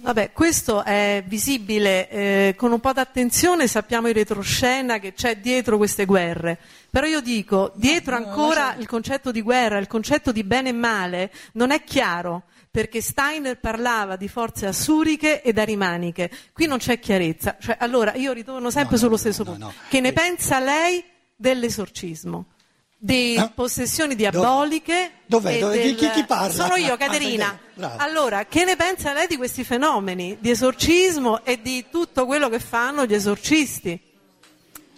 Vabbè, questo è visibile, eh, con un po' d'attenzione sappiamo in retroscena che c'è dietro queste guerre, però io dico, dietro ancora il concetto di guerra, il concetto di bene e male non è chiaro, perché Steiner parlava di forze assuriche ed arimaniche, qui non c'è chiarezza, cioè, allora io ritorno sempre No, no, sullo stesso no, punto, che ne Eh. pensa lei dell'esorcismo? Di Eh? possessioni diaboliche Dov'è? e Dove? Chi- chi- parla? sono io Ah, Caterina. Brava. allora, che ne pensa lei di questi fenomeni di esorcismo e di tutto quello che fanno gli esorcisti?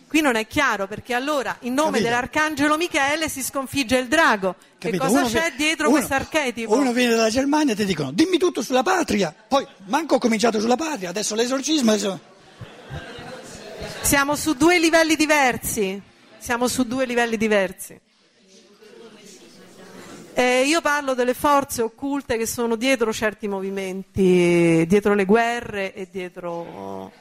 Qui non è chiaro perché allora in nome Capito. dell'arcangelo Michele si sconfigge il drago. Capito? Che cosa Uno c'è vi- dietro uno- questo archetipo? Uno viene dalla Germania e ti dicono dimmi tutto sulla patria, poi manco ho cominciato sulla patria, adesso l'esorcismo. Adesso... Siamo su due livelli diversi. Siamo su due livelli diversi. Eh, io parlo delle forze occulte che sono dietro certi movimenti, dietro le guerre e dietro.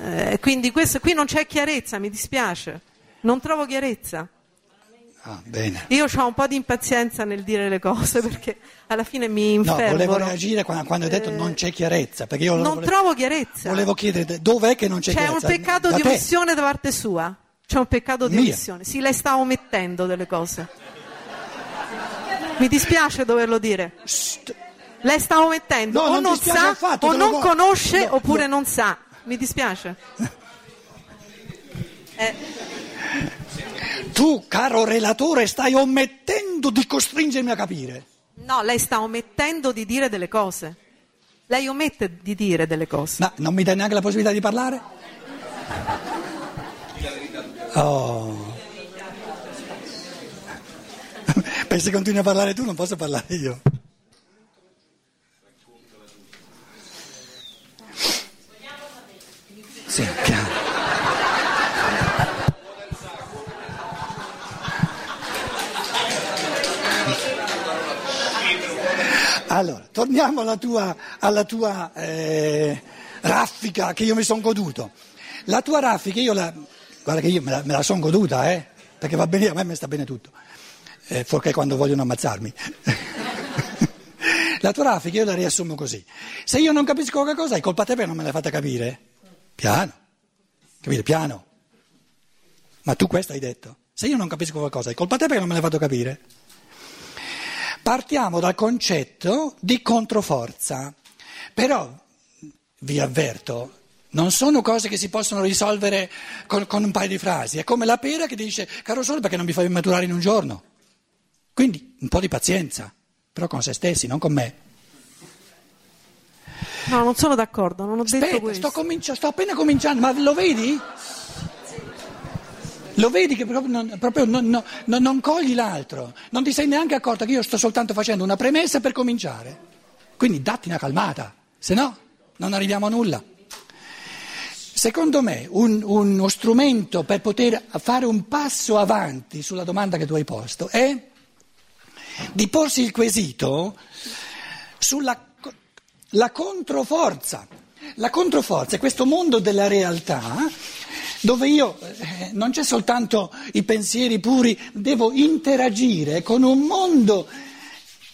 Eh, quindi questo, qui non c'è chiarezza, mi dispiace. Non trovo chiarezza. Ah, bene. Io ho un po' di impazienza nel dire le cose perché alla fine mi No, infermo. volevo reagire quando, quando hai detto non c'è chiarezza, perché io Non volevo, trovo chiarezza. volevo chiedere dov'è che non c'è, C'è un chiarezza. peccato Da di omissione da parte sua. C'è un peccato di Mia. omissione. Sì, lei sta omettendo delle cose. Mi dispiace doverlo dire. Lei sta omettendo, No, o non non sa, affatto, o non vo- conosce, no, oppure no. non sa. Mi dispiace. Eh, Tu, caro relatore, stai omettendo di costringermi a capire. no, lei sta omettendo di dire delle cose. Lei omette di dire delle cose. Ma non mi dai neanche la possibilità di parlare? Oh. Beh, se continui a parlare tu non posso parlare io. Sì, piano. Allora, torniamo alla tua, alla tua eh, raffica che io mi sono goduto. La tua raffica, io la, guarda che io me la, me la sono goduta, eh, perché va bene, a me mi sta bene tutto, eh, fuorché quando vogliono ammazzarmi. la tua raffica io la riassumo così. Se io non capisco qualcosa è colpa te perché non me l'hai fatta capire. Piano, capite? Piano. Ma tu questo hai detto. Se io non capisco qualcosa è colpa te perché non me l'hai fatto capire. Partiamo dal concetto di controforza, però vi avverto, non sono cose che si possono risolvere con, con un paio di frasi, è come la pera che dice caro sole perché non mi fai maturare in un giorno. Quindi un po' di pazienza, però con se stessi, non con me. No, non sono d'accordo, non ho detto Aspetta, questo. sto, comincia- sto appena cominciando, ma lo vedi? Lo vedi che proprio, non, proprio non- non- non- non cogli l'altro, non ti sei neanche accorta che io sto soltanto facendo una premessa per cominciare. Quindi datti una calmata, se no non arriviamo a nulla. Secondo me un- uno strumento per poter fare un passo avanti sulla domanda che tu hai posto è di porsi il quesito sulla la controforza. La controforza è questo mondo della realtà dove io eh, non c'è soltanto i pensieri puri, devo interagire con un mondo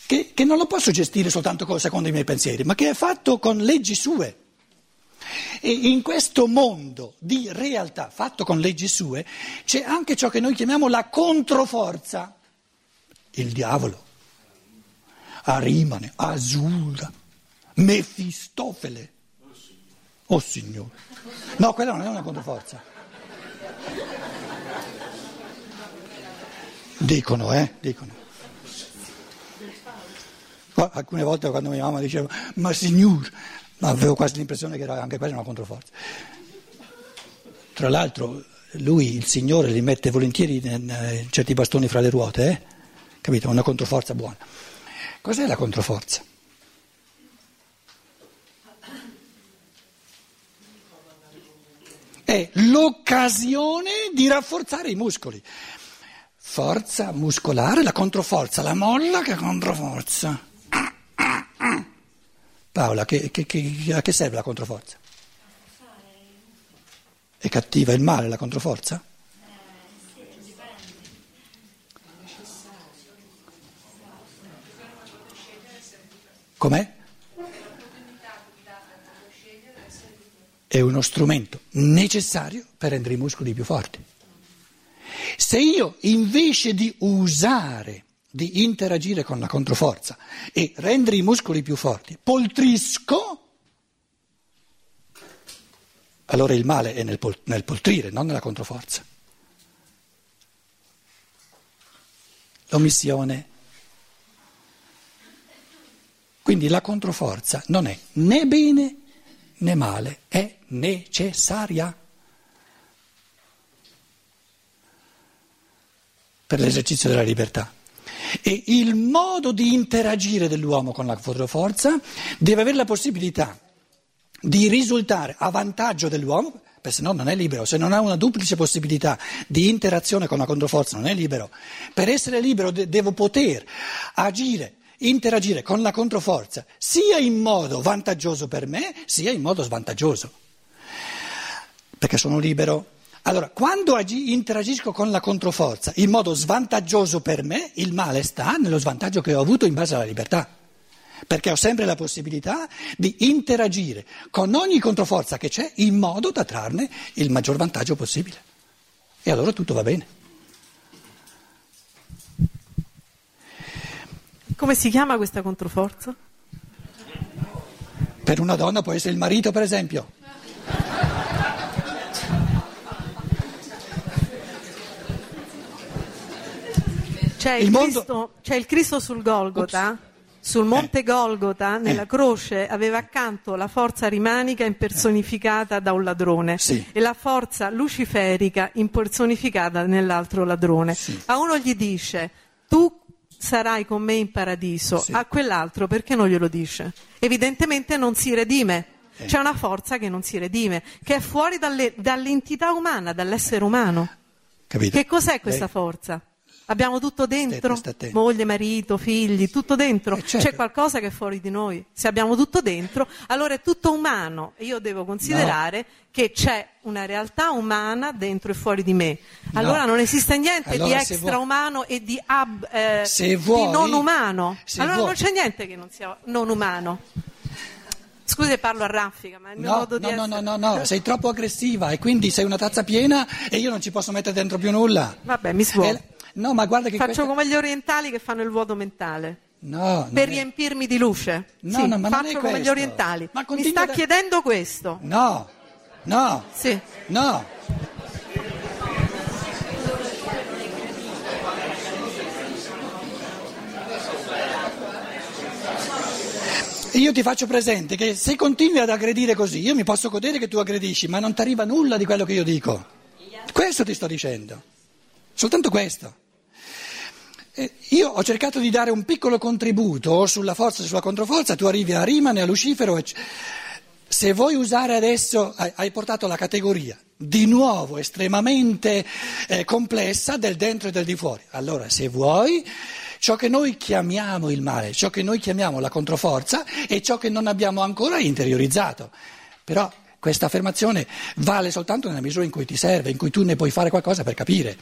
che, che non lo posso gestire soltanto con- secondo i miei pensieri, ma che è fatto con leggi sue. E in questo mondo di realtà fatto con leggi sue c'è anche ciò che noi chiamiamo la controforza, il diavolo, Arimane, Asura, Mefistofele. Oh signore. No, quella non è una controforza. Dicono, eh, dicono. Alcune volte quando mia mamma diceva, ma signor, avevo quasi l'impressione che era anche quella una controforza. Tra l'altro lui, il Signore, li mette volentieri in, certi bastoni fra le ruote, eh? capito? Una controforza buona. Cos'è la controforza? È l'occasione di rafforzare i muscoli. Forza muscolare, la controforza, la molla che controforza. Paola, che, che- che- a che serve la controforza? È cattiva il male la controforza? Com'è? è uno strumento necessario per rendere i muscoli più forti. Se io invece di usare, di interagire con la controforza e rendere i muscoli più forti, poltrisco, allora il male è nel, pol- nel poltrire, non nella controforza. L'omissione. Quindi la controforza non è né bene né male, è necessaria. per l'esercizio della libertà. E il modo di interagire dell'uomo con la controforza deve avere la possibilità di risultare a vantaggio dell'uomo, perché se no non è libero, se non ha una duplice possibilità di interazione con la controforza non è libero. Per essere libero de- devo poter agire, interagire con la controforza sia in modo vantaggioso per me, sia in modo svantaggioso. Perché sono libero. Allora, quando agi- interagisco con la controforza in modo svantaggioso per me, il male sta nello svantaggio che ho avuto in base alla libertà. Perché ho sempre la possibilità di interagire con ogni controforza che c'è in modo da trarne il maggior vantaggio possibile. E allora tutto va bene. Come si chiama questa controforza? Per una donna può essere il marito, per esempio. C'è il, Il mondo- Cristo, c'è il Cristo sul Golgota, sul monte Golgota, nella Eh. croce, aveva accanto la forza rimanica impersonificata da un ladrone Sì. e la forza luciferica impersonificata nell'altro ladrone. Sì. A uno gli dice, tu sarai con me in paradiso, Sì. a quell'altro perché non glielo dice? Evidentemente non si redime. Eh. C'è una forza che non si redime, che è fuori dalle- dall'entità umana, dall'essere umano. Capito? Che cos'è questa Lei- forza? Abbiamo tutto dentro? Sta. Moglie, marito, figli, tutto dentro. Eh, certo. C'è qualcosa che è fuori di noi. Se abbiamo tutto dentro, allora è tutto umano e io devo considerare che c'è una realtà umana dentro e fuori di me. Allora No. non esiste niente di Allora, se extraumano e di, ab- eh, vuoi- di non umano. allora vuoi- non c'è niente che non sia non umano. Scusi parlo a raffica, ma è il mio No, modo di no, no, essere. no, no, no, sei troppo aggressiva e quindi sei una tazza piena e io non ci posso mettere dentro più nulla. Vabbè, mi svuoto. No, ma guarda che Faccio questa- come gli orientali che fanno il vuoto mentale. No, per è- riempirmi di luce. No, Sì, no, ma non faccio è come gli orientali. Mi sta da- chiedendo questo. No, no, Sì. no. Io ti faccio presente che se continui ad aggredire così, io mi posso godere che tu aggredisci, ma non ti arriva nulla di quello che io dico. Questo ti sto dicendo, soltanto questo. Eh, Io ho cercato di dare un piccolo contributo sulla forza e sulla controforza, tu arrivi a Rimane, a Lucifero. ecc- Se vuoi usare adesso, hai, portato la categoria di nuovo estremamente eh, complessa del dentro e del di fuori. Allora, se vuoi, ciò che noi chiamiamo il male, ciò che noi chiamiamo la controforza è ciò che non abbiamo ancora interiorizzato. Però questa affermazione vale soltanto nella misura in cui ti serve, in cui tu ne puoi fare qualcosa per capire.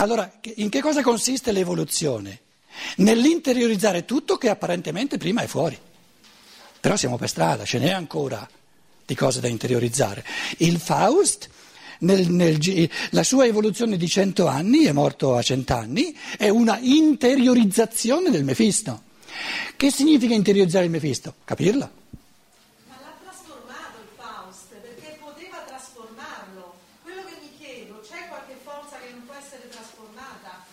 Allora, in che cosa consiste l'evoluzione? Nell'interiorizzare tutto che apparentemente prima è fuori. Però siamo per strada, ce n'è ancora di cose da interiorizzare. Il Faust, nel- nel la sua evoluzione di cento anni, è morto a cent'anni, è una interiorizzazione del Mefisto. Che significa interiorizzare il Mefisto? Capirla. Ma l'ha trasformato il Faust perché poteva trasformarlo. Quello che mi chiedo, c'è qualche forza che non può essere trasformata?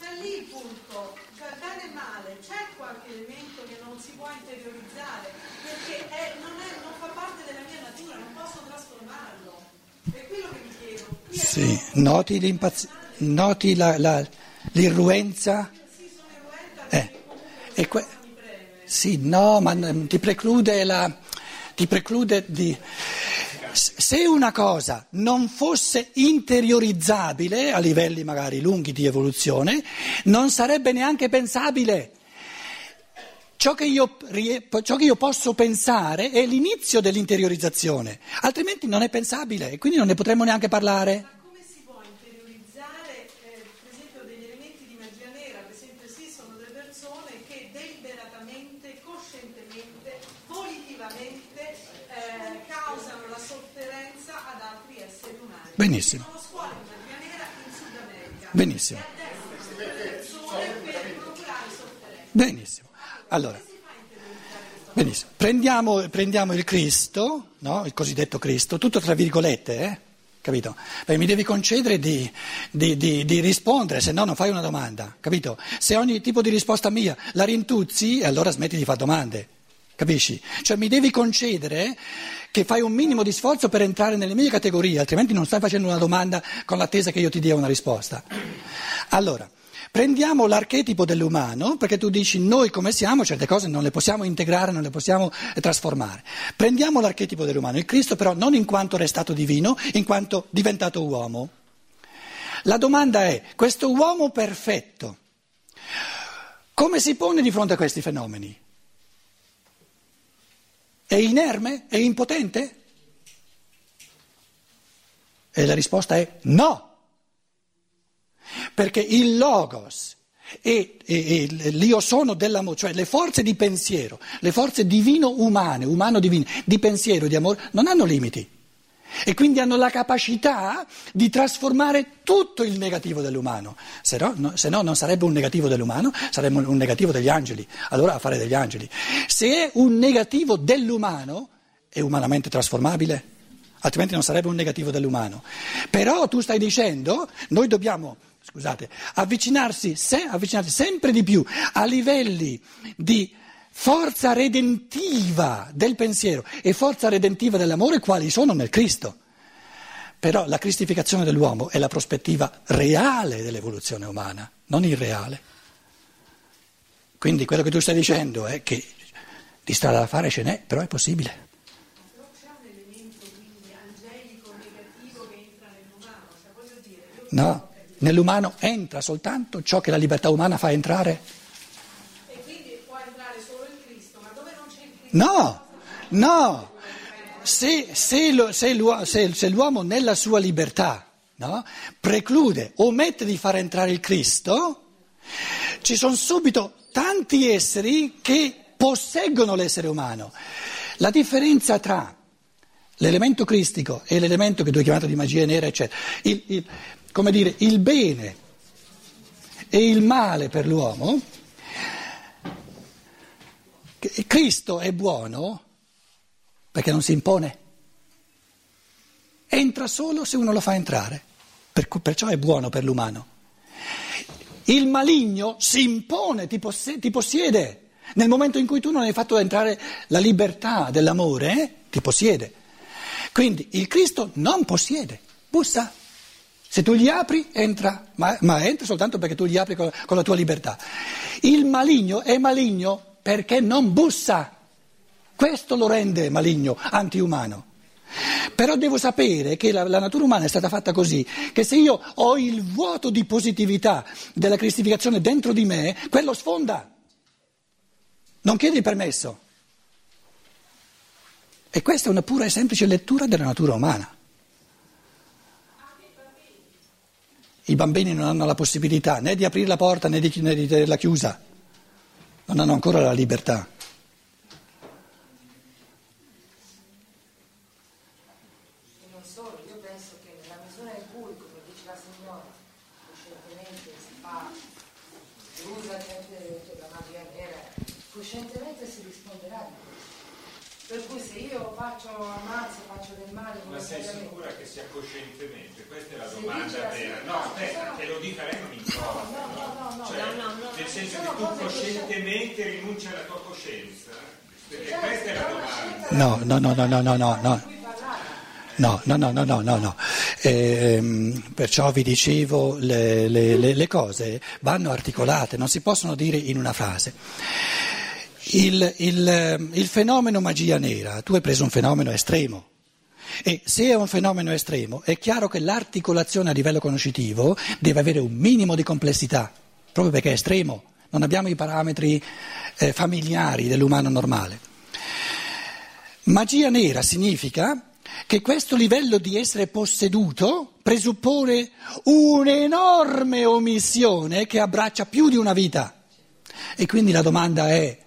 C'è lì il punto, cioè bene e male, c'è qualche elemento che non si può interiorizzare perché è- non, è- non fa parte della mia natura, non posso trasformarlo. È quello che mi chiedo. Qui è Sì, noti, noti la- la- l'irruenza? Eh, que- sì, no, ma ti preclude la... ti preclude di... Se una cosa non fosse interiorizzabile a livelli magari lunghi di evoluzione, non sarebbe neanche pensabile. Ciò che, io, ciò che io posso pensare è l'inizio dell'interiorizzazione, altrimenti non è pensabile e quindi non ne potremmo neanche parlare. come si può interiorizzare, eh, per esempio, degli elementi di magia nera? Per esempio, esistono delle persone che che deliberatamente, coscientemente, volitivamente eh, causano la sofferenza ad altri esseri umani. Benissimo. Sono scuole di magia nera in Sud Benissimo. Sofferenza. Benissimo. Allora, benissimo. Prendiamo, prendiamo il Cristo, no? il cosiddetto Cristo, tutto tra virgolette, eh? capito? Perché mi devi concedere di, di, di, di rispondere, se no non fai una domanda, capito? Se ogni tipo di risposta mia la rintuzzi, allora smetti di fare domande, capisci? Cioè mi devi concedere che fai un minimo di sforzo per entrare nelle mie categorie, altrimenti non stai facendo una domanda con l'attesa che io ti dia una risposta. Allora, prendiamo l'archetipo dell'umano, perché tu dici noi come siamo, certe cose non le possiamo integrare, non le possiamo trasformare. Prendiamo l'archetipo dell'umano, il Cristo però non in quanto restato divino, in quanto diventato uomo. La domanda è, questo uomo perfetto, come si pone di fronte a questi fenomeni? È inerme? È impotente? E la risposta è no. Perché il logos e, e, e l'io sono dell'amore, cioè le forze di pensiero, le forze divino-umane, umano-divine, di pensiero e di amore, non hanno limiti. E quindi hanno la capacità di trasformare tutto il negativo dell'umano. Se no, no, se no non sarebbe un negativo dell'umano, sarebbe un negativo degli angeli. Allora a fare degli angeli. Se è un negativo dell'umano, è umanamente trasformabile? Altrimenti non sarebbe un negativo dell'umano. Però tu stai dicendo, noi dobbiamo, scusate, avvicinarsi, se, avvicinarsi sempre di più a livelli di forza redentiva del pensiero e forza redentiva dell'amore quali sono nel Cristo. Però la cristificazione dell'uomo è la prospettiva reale dell'evoluzione umana, non irreale. Quindi quello che tu stai dicendo è che di strada da fare ce n'è, però è possibile. No, nell'umano entra soltanto ciò che la libertà umana fa entrare. e quindi può entrare solo il Cristo, ma dove non c'è il Cristo? No, no. Se, se lo- se l'uo- se- l'uomo nella sua libertà no, preclude, omette di far entrare il Cristo, ci sono subito tanti esseri che posseggono l'essere umano. La differenza tra l'elemento cristico e l'elemento che tu hai chiamato di magia nera, eccetera, il, il- come dire, il bene e il male per l'uomo, Cristo è buono perché non si impone. Entra solo se uno lo fa entrare, perciò è buono per l'umano. Il maligno si impone, ti possiede. Nel momento in cui tu non hai fatto entrare la libertà dell'amore, eh, ti possiede. Quindi il Cristo non possiede, bussa. Se tu gli apri, entra, ma, ma entra soltanto perché tu gli apri con, con la tua libertà. Il maligno è maligno perché non bussa. Questo lo rende maligno, antiumano. Però devo sapere che la, la natura umana è stata fatta così, che se io ho il vuoto di positività della cristificazione dentro di me, quello sfonda. Non chiedi permesso. E questa è una pura e semplice lettura della natura umana. I bambini non hanno la possibilità né di aprire la porta né di, né di tenerla chiusa, non hanno ancora la libertà. E non solo, io penso che nella misura in cui, come dice la signora, coscientemente si fa, si usa la magia nera, coscientemente si risponderà di questo. Per cui se io faccio ammazzo, faccio del male Ma sei sicura che sia coscientemente? Questa è la Se domanda la vera. No, aspetta, che lo dica lei non importa. No, no, no, no, Cioè, no, no, no. nel senso che tu coscientemente rinunci alla tua coscienza. Perché Certo, questa è la domanda. No, no, no, no, no, no, no, no. No, no, no, no, no, no, no. Ehm, perciò vi dicevo, le, le- le- le cose vanno articolate, non si possono dire in una frase. Il, il, il fenomeno magia nera, tu hai preso un fenomeno estremo. E se è un fenomeno estremo, è chiaro che l'articolazione a livello conoscitivo deve avere un minimo di complessità, proprio perché è estremo. Non abbiamo i parametri eh, familiari dell'umano normale. Magia nera significa che questo livello di essere posseduto presuppone un'enorme omissione che abbraccia più di una vita. E quindi la domanda è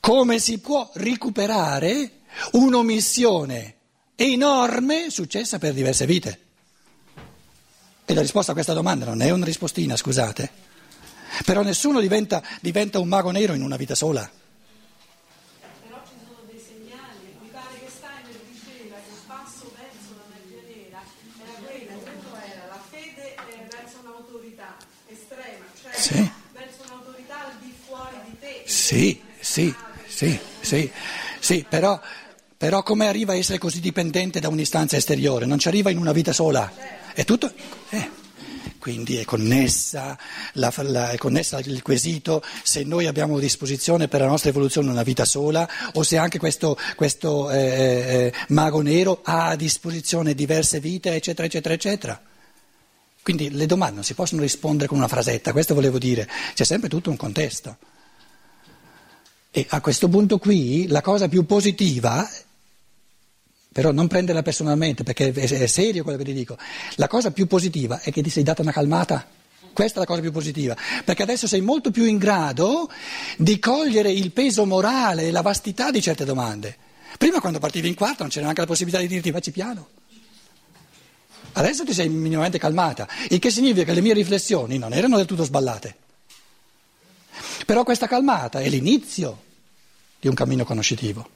come si può recuperare un'omissione enorme successa per diverse vite? E la risposta a questa domanda non è una rispostina, scusate. Però nessuno diventa, diventa un mago nero in una vita sola. Però ci sono dei segnali, mi pare che Steiner diceva che il passo verso la magia nera era quello, quello era la fede eh, verso un'autorità estrema, cioè Sì. verso un'autorità al di fuori di te. Sì, sì, sì, sì, sì, però, però come arriva a essere così dipendente da un'istanza esteriore? Non ci arriva in una vita sola. È tutto. eh. Quindi è connessa, la- la- è connessa il quesito se noi abbiamo a disposizione per la nostra evoluzione una vita sola o se anche questo, questo, eh, eh, mago nero ha a disposizione diverse vite, eccetera, eccetera, eccetera. Quindi le domande non si possono rispondere con una frasetta, questo volevo dire, c'è sempre tutto un contesto. E a questo punto qui la cosa più positiva, però non prenderla personalmente perché è, serio quello che ti dico, la cosa più positiva è che ti sei data una calmata. Questa è la cosa più positiva, perché adesso sei molto più in grado di cogliere il peso morale e la vastità di certe domande. Prima quando partivi in quarto non c'era neanche la possibilità di dirti facci piano. Adesso ti sei minimamente calmata, il che significa che le mie riflessioni non erano del tutto sballate. Però questa calmata è l'inizio di un cammino conoscitivo,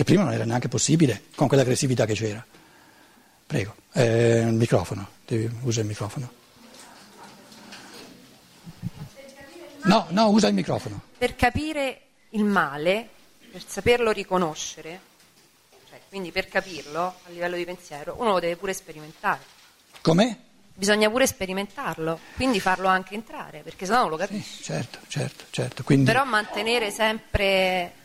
che prima non era neanche possibile con quell'aggressività che c'era. Prego, eh, il microfono, devi, usa il microfono. No, no, usa il microfono. Per capire il male, per saperlo riconoscere, cioè, quindi per capirlo a livello di pensiero, uno lo deve pure sperimentare. Com'è? Bisogna pure sperimentarlo, quindi farlo anche entrare, perché sennò non lo Sì, capisci. certo, certo, certo. Quindi, Però mantenere sempre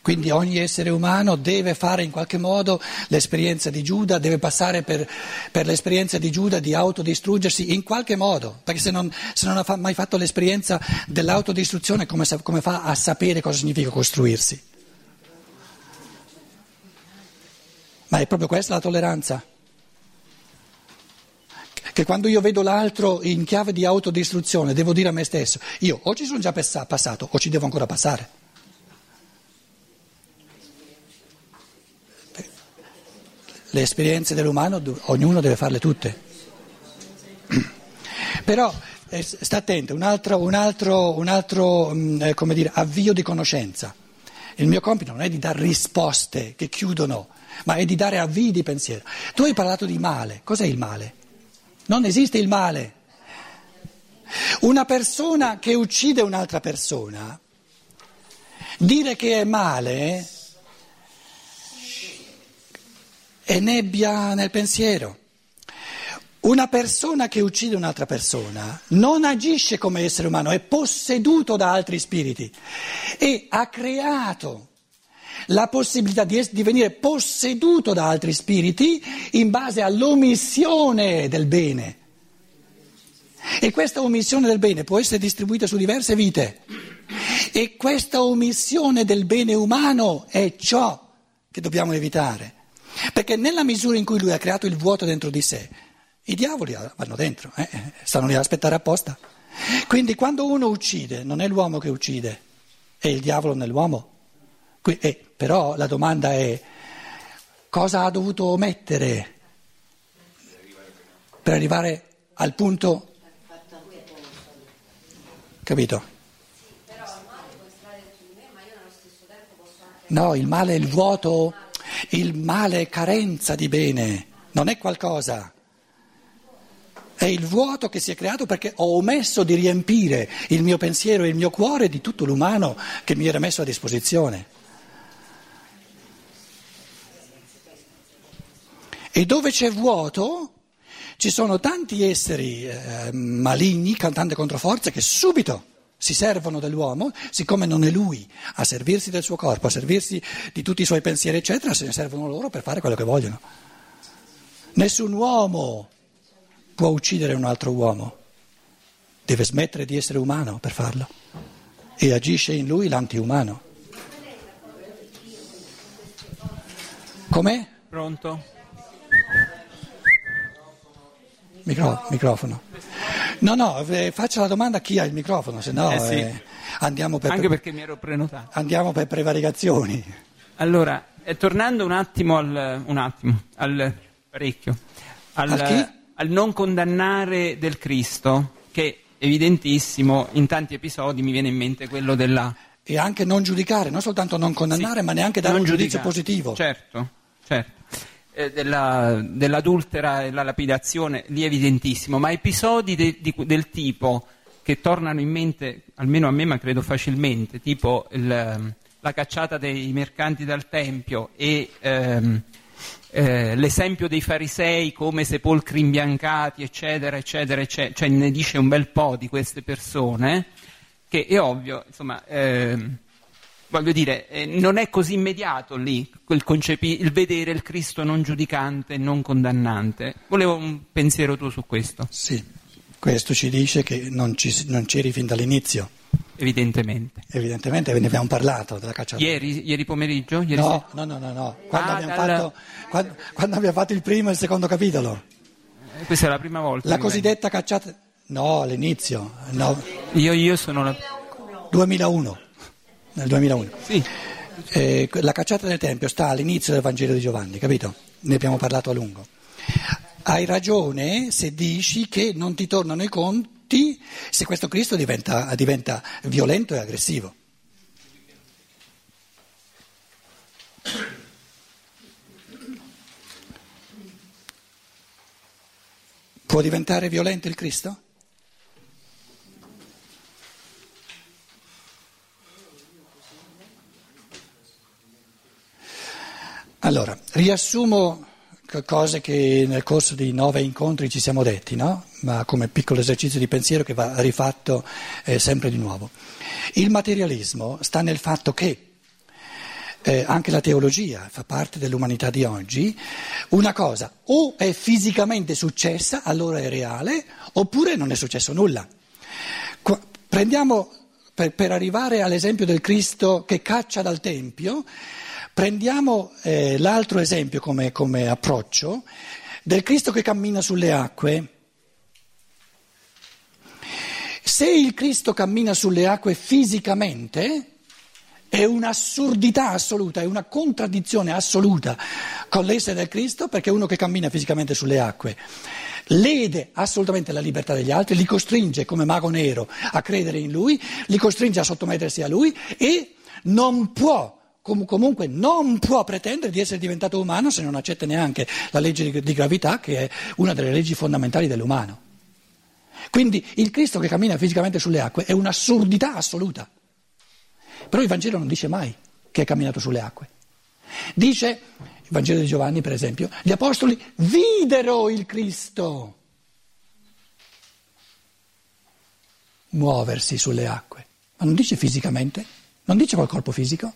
quindi ogni essere umano deve fare in qualche modo l'esperienza di Giuda, deve passare per, per l'esperienza di Giuda di autodistruggersi in qualche modo, perché se non, se non ha mai fatto l'esperienza dell'autodistruzione come, come fa a sapere cosa significa costruirsi? Ma è proprio questa la tolleranza? Che quando io vedo l'altro in chiave di autodistruzione devo dire a me stesso, io o ci sono già passa- passato o ci devo ancora passare. Le esperienze dell'umano ognuno deve farle tutte. Però eh, sta attento, un altro, un altro, un altro mh, eh, come dire, avvio di conoscenza. Il mio compito non è di dare risposte che chiudono, ma è di dare avvii di pensiero. Tu hai parlato di male, cos'è il male? Non esiste il male. Una persona che uccide un'altra persona, dire che è male è nebbia nel pensiero. Una persona che uccide un'altra persona non agisce come essere umano, è posseduto da altri spiriti e ha creato la possibilità di, es- di venire posseduto da altri spiriti in base all'omissione del bene. E questa omissione del bene può essere distribuita su diverse vite. E questa omissione del bene umano è ciò che dobbiamo evitare. Perché nella misura in cui lui ha creato il vuoto dentro di sé, i diavoli vanno dentro, eh, stanno lì a aspettare apposta. Quindi quando uno uccide, non è l'uomo che uccide, è il diavolo nell'uomo. Qui- eh, però la domanda è cosa ha dovuto omettere per arrivare al punto... Capito? No, il male è il vuoto, il male è carenza di bene, non è qualcosa. È il vuoto che si è creato perché ho omesso di riempire il mio pensiero e il mio cuore di tutto l'umano che mi era messo a disposizione. E dove c'è vuoto ci sono tanti esseri eh, maligni, tante controforze che subito si servono dell'uomo, siccome non è lui a servirsi del suo corpo, a servirsi di tutti i suoi pensieri, eccetera, se ne servono loro per fare quello che vogliono. Nessun uomo può uccidere un altro uomo, deve smettere di essere umano per farlo e agisce in lui l'antiumano. Com'è? Pronto? Micro- microfono. No, no, eh, faccia la domanda a chi ha il microfono, se no Eh sì. eh, andiamo, per, Anche perché mi ero prenotato. andiamo per prevaricazioni. Allora, eh, tornando un attimo al, un attimo, al parecchio, al, Al al non condannare del Cristo, che evidentissimo, in tanti episodi mi viene in mente quello della... E anche non giudicare, non soltanto non condannare, Sì, ma neanche dare un giudizio positivo. Certo, certo. Eh, della- dell'adultera e la lapidazione, lì è evidentissimo, ma episodi de- di- del tipo che tornano in mente, almeno a me, ma credo facilmente, tipo il, la cacciata dei mercanti dal Tempio e ehm, eh, l'esempio dei farisei come sepolcri imbiancati, eccetera, eccetera, eccetera, cioè ne dice un bel po' di queste persone, che è ovvio, insomma, ehm, voglio dire, eh, non è così immediato lì quel concepi- il vedere il Cristo non giudicante, non condannante. Volevo un pensiero tuo su questo, Sì, questo ci dice che non, ci, non c'eri fin dall'inizio. evidentemente. Evidentemente ve ne abbiamo parlato della cacciata. Ieri, ieri pomeriggio? Ieri No, no, no, no, no. Quando, Ah, abbiamo dal- fatto, quando, quando abbiamo fatto il primo e il secondo capitolo. sera? Questa è la prima volta. La cosiddetta cacciata... No, all'inizio, no. Io, io sono la... 2001. Nel 2001. Sì, Eh, la cacciata del Tempio sta all'inizio del Vangelo di Giovanni, capito? Ne abbiamo parlato a lungo. Hai ragione se dici che non ti tornano i conti se questo Cristo diventa, diventa violento e aggressivo. Può diventare violento il Cristo? Allora, riassumo cose che nel corso di nove incontri ci siamo detti, no? ma come piccolo esercizio di pensiero che va rifatto eh, sempre di nuovo. Il materialismo sta nel fatto che eh, anche la teologia fa parte dell'umanità di oggi, una cosa o è fisicamente successa, allora è reale, oppure non è successo nulla. Qua- prendiamo, per, per arrivare all'esempio del Cristo che caccia dal Tempio, prendiamo eh, l'altro esempio come, come approccio del Cristo che cammina sulle acque. Se il Cristo cammina sulle acque fisicamente, è un'assurdità assoluta, è una contraddizione assoluta con l'essere del Cristo, perché uno che cammina fisicamente sulle acque lede assolutamente la libertà degli altri, li costringe come mago nero a credere in lui, li costringe a sottomettersi a lui e non può, com- comunque non può pretendere di essere diventato umano se non accetta neanche la legge di, di gravità che è una delle leggi fondamentali dell'umano. Quindi il Cristo che cammina fisicamente sulle acque è un'assurdità assoluta. Però il Vangelo non dice mai che è camminato sulle acque. Dice, il Vangelo di Giovanni per esempio, gli apostoli videro il Cristo muoversi sulle acque, ma non dice fisicamente, non dice col corpo fisico.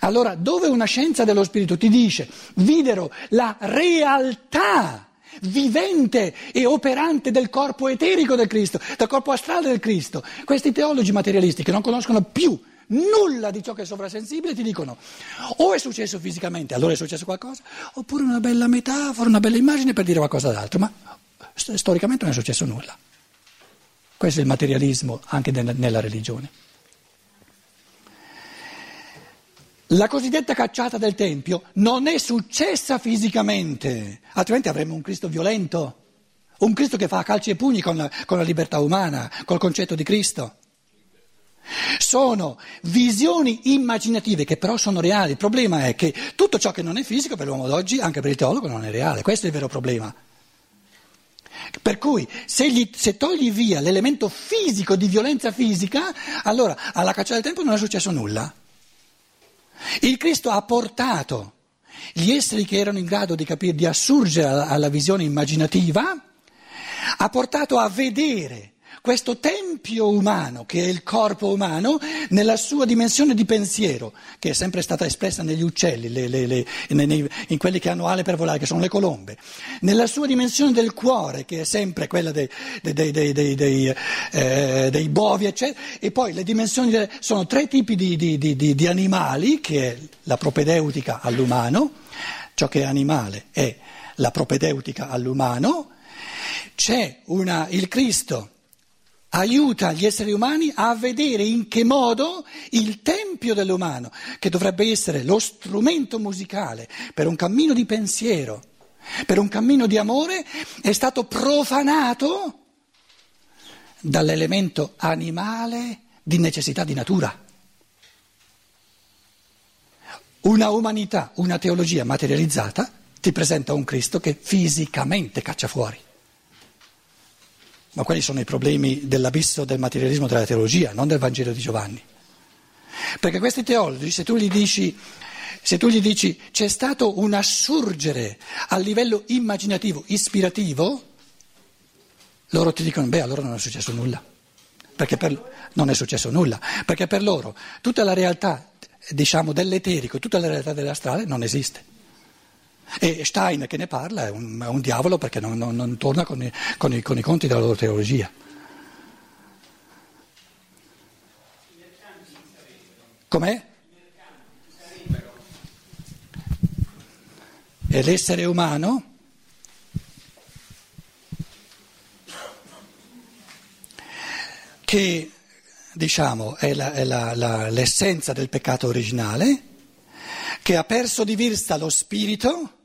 Allora, dove una scienza dello spirito ti dice, videro la realtà vivente e operante del corpo eterico del Cristo, del corpo astrale del Cristo, questi teologi materialisti che non conoscono più nulla di ciò che è sovrasensibile ti dicono o è successo fisicamente, allora è successo qualcosa, oppure una bella metafora, una bella immagine per dire qualcosa d'altro, ma st- storicamente non è successo nulla. Questo è il materialismo anche nella religione. La cosiddetta cacciata del Tempio non è successa fisicamente, altrimenti avremmo un Cristo violento, un Cristo che fa calci e pugni con la, con la libertà umana, col concetto di Cristo. Sono visioni immaginative che però sono reali. Il problema è che tutto ciò che non è fisico per l'uomo d'oggi, anche per il teologo, non è reale. Questo è il vero problema. Per cui se, gli, se togli via l'elemento fisico di violenza fisica, allora alla caccia del tempo non è successo nulla. Il Cristo ha portato gli esseri che erano in grado di capire, di assurgere alla, alla visione immaginativa, ha portato a vedere questo tempio umano, che è il corpo umano, nella sua dimensione di pensiero, che è sempre stata espressa negli uccelli, le, le, le, nei, in quelli che hanno ale per volare, che sono le colombe, nella sua dimensione del cuore, che è sempre quella dei, dei, dei, eh, dei bovi, eccetera, e poi le dimensioni sono tre tipi di, di, di, di animali, che è la propedeutica all'umano, ciò che è animale è la propedeutica all'umano, c'è una, il Cristo aiuta gli esseri umani a vedere in che modo il tempio dell'umano, che dovrebbe essere lo strumento musicale per un cammino di pensiero, per un cammino di amore, è stato profanato dall'elemento animale di necessità di natura. Una umanità, una teologia materializzata ti presenta un Cristo che fisicamente caccia fuori. Ma quelli sono i problemi dell'abisso del materialismo della teologia, non del Vangelo di Giovanni. Perché questi teologi, se tu gli dici, tu gli dici c'è stato un assurgere a livello immaginativo, ispirativo, loro ti dicono, beh, allora non è successo nulla. Perché per, non è successo nulla, perché per loro tutta la realtà, diciamo, dell'eterico, tutta la realtà dell'astrale non esiste. E Stein che ne parla è un, è un diavolo perché non, non, non torna con i, con, i, con i conti della loro teologia. Com'è? E l'essere umano che diciamo è, la, è la, la, l'essenza del peccato originale, che ha perso di vista lo spirito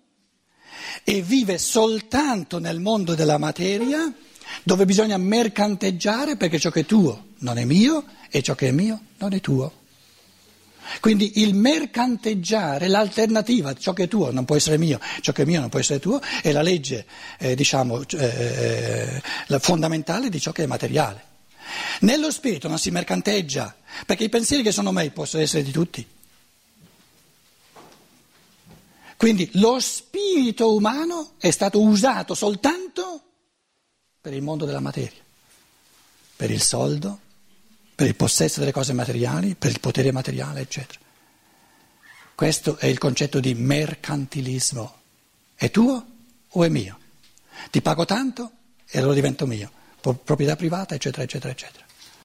e vive soltanto nel mondo della materia dove bisogna mercanteggiare perché ciò che è tuo non è mio e ciò che è mio non è tuo. Quindi il mercanteggiare, l'alternativa, ciò che è tuo non può essere mio, ciò che è mio non può essere tuo, è la legge eh, diciamo, eh, la fondamentale di ciò che è materiale. Nello spirito non si mercanteggia, perché i pensieri che sono miei possono essere di tutti. Quindi lo spirito umano è stato usato soltanto per il mondo della materia, per il soldo, per il possesso delle cose materiali, per il potere materiale, eccetera. Questo è il concetto di mercantilismo. È tuo o è mio? Ti pago tanto e allora divento mio. Proprietà privata, eccetera, eccetera, eccetera.